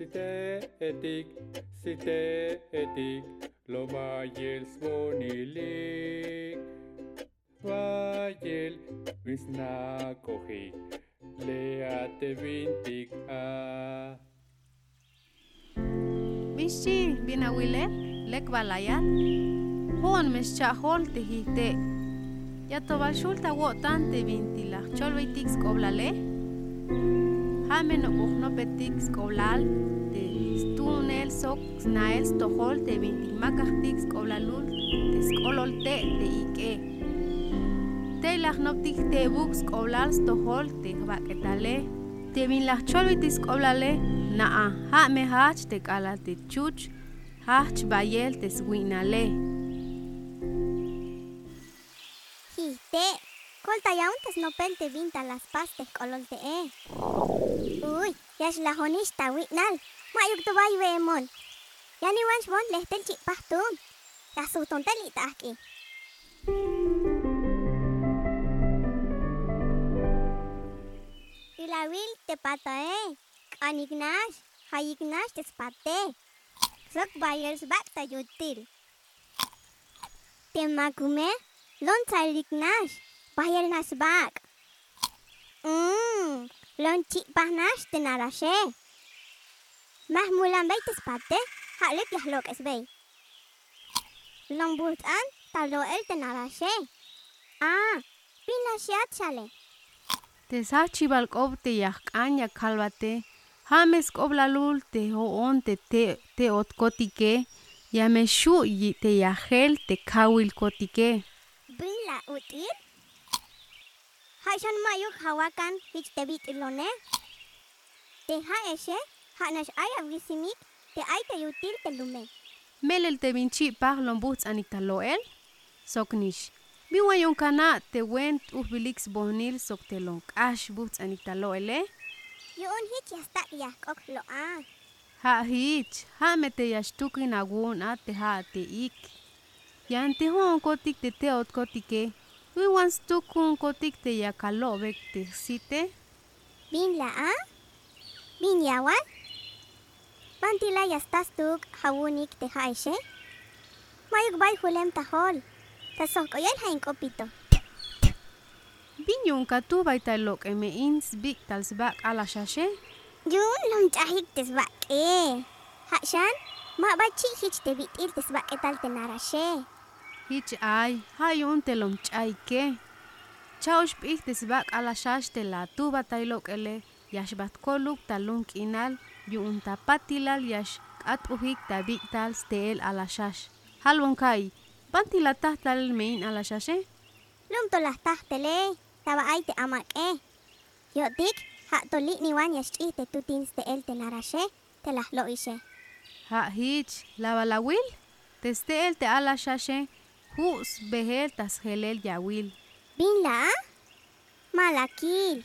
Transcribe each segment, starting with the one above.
Site etik, site etik, lo vayel svonilik. Vayel, visna kohik, leate vintik a. Mishi binawile lek balayat. Hon mes chahol te hite. Ya toba shulta wotan te vintila. Chol veitix koblale. Hame no no petik skoblal te stunel sok snael stohol te vintil makastix koblalul te skolol te te ike. Te lach noptik te buk skoblal stohol te baketale. Te vin lach chol veitis koblale naa ha me hach te kala te chuch hach bayel te swinale. Histe, colta ya untes no pelte vinta las pastes colol te. Uy, ya la honista, witnal. Mak yuk tu bayu emon. Ya ni wans mon leh tel cik pastun. Ya su ton telita aki. Ilawil te pata e. Eh. Kan te spate. Sok bayar sebab ta yutil. Temakume, lon tsai ignas. Bayar nas bak. Mmm, Lonci panas tenara she. Mah mulan bai te spate, hak lek lah lok bai. Long buat an, talo el tenara she. Ah, pina siat chale. Te sachi bal kob te yak anya kalbate, hames kob la lul te ho on te te te ot kotike, ya me shu te yahel te kawil kotike. Bila utit? Haichan mayuk hawakan wich tebit ilone. Teha eshe hanash aya wisimik te aita yutil telume. Melel te vinci par lombuts aniktaloel. Soknish. Biwa yonkana te went uhbilix bonil soktelonk. Ash buts aniktaloele. Eh? Yun hich yastak yakok lo a. Ha hich. Ha mete yashtukin agun a te ha te ik. Yanti hon kotik te teot kotike. Eh? We wants to kun kotik te site. Bin la? Ah? Bin yawan? Bantila yastas tuk hawunik te haishe? Mayuk bay hulem ta hol. Hain kopito. Binyun katu baita lok eme ins big tals ala shashe? Yun lon chahik tes bak e. Eh. Hakshan? Ma bachi hich te bitil tesbak etal tenarashe. Hich ay, hayun telom chayke. Chaush pik tisbak alashash tela tu batailok ele, yash batkoluk talunk inal, yun tapatilal yash at uhik tabik tal steel alashash. Halwon kai, pantila tahtal main alashashe? Eh? Lum tolas tahtele, taba ay te amak eh. Yotik, hatolik niwan yash chiste tutin steel tenarashe, telas loishe. Ha hich, labalawil? Testeel te alashashe, hus behel tas helel ya wil. Bin la? Malakil.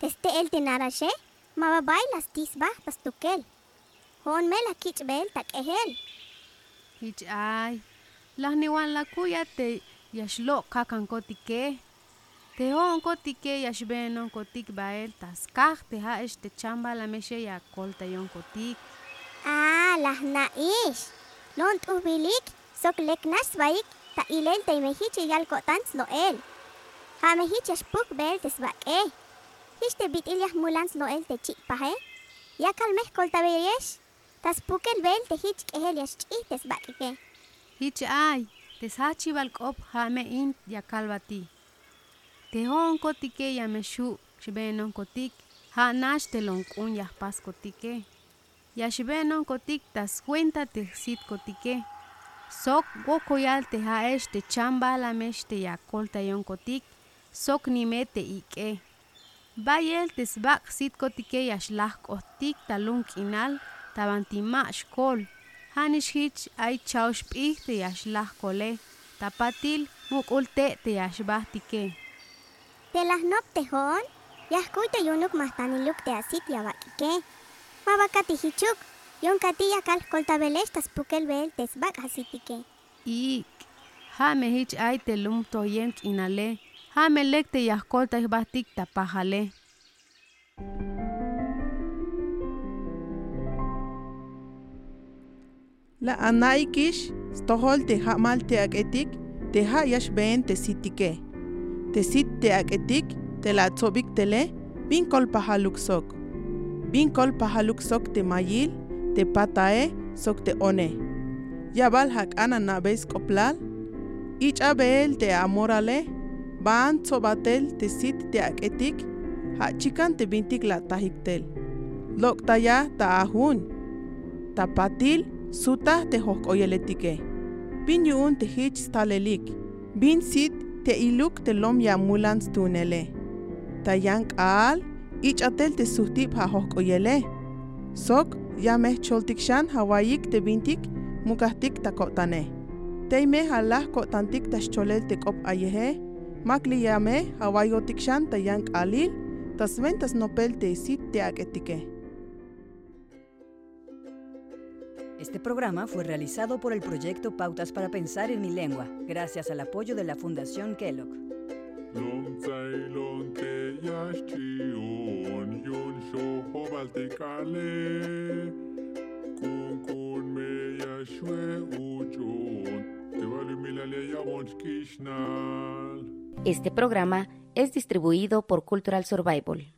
Teste el te narashe, mababay las tisba tas tukel. Hon me la kich bel tak ehel. Hich ay, las ni wan la kuya te yashlok kakan kotike. Te hon kotike yashbenon kotik bael tas kah te ha esh te chamba la meshe ya kolta yon kotik. Ah, las naish. Lon tu soklek naswaik ta ilel ta imehi yal kotans loel. Hamehi chashpuk bel tesbak eh. Hishte bit ilyah mulans loel te chik pahe. Yakal mehkol ta beyesh. Tas pukel bel te hich ehel yash chih tesbak ike. Hich ay. tes hachi bal kop ha me in yakal bati. Tehon kotike ya yameshu shibenon kotik. Ha nash telon kun yahpas kotike. Yashbenon kotik tas cuenta texit kotike. Sok wokoyal te ha esh te chamba la mesh te ya kolta yon kotik, sok ni me te ike. Bayel te sbak sit kotike ya shlach kotik talun kinal, tabanti ma shkol. Hanish hich ay chaush pih te ya shlach kole, tapatil mukulte te ya shbah tike. Te las nop te hon, yah kuita yunuk mahtaniluk te asit ya bakike. Yon kati yakal kolta belesh tas pukel bel tes bak hasitike. Ik, me hich aitelum toyenk inale, Ha jame lekte yahkolta ihbahtik tapajale. La anaikish stohol te ha mal te aketik, te ha yash yashbeen te sitike. Te sit te aketik, te la tsobik tele, bin kol pahaluk sok. Bin kol pahaluk sok te mayil, te patae, sok te one. Yabal hak ana nabes koplal, ich abel te amorale, ban tsobatel te sit te aketik, ha chikan te bintik la tahiktel. Lok taya ta ahun, tapatil, suta te hokoyeletike. Bin yuun te hich stalelik. Bin sit te iluk te lom ya mulans tunele. Ta yank al, ich atel te suhtip ha. Sok choltikshan hawayik te bintik mukahtik ta kotane. Teime halah kotantik ta cholel te kop ayehe. Makli yame hawayotikshan ta yank alil, tasven tas nopel te sit te aketike. Este programa fue realizado por el proyecto Pautas para Pensar en mi lengua, gracias al apoyo de la Fundación Kellogg. Este programa es distribuido por Cultural Survival.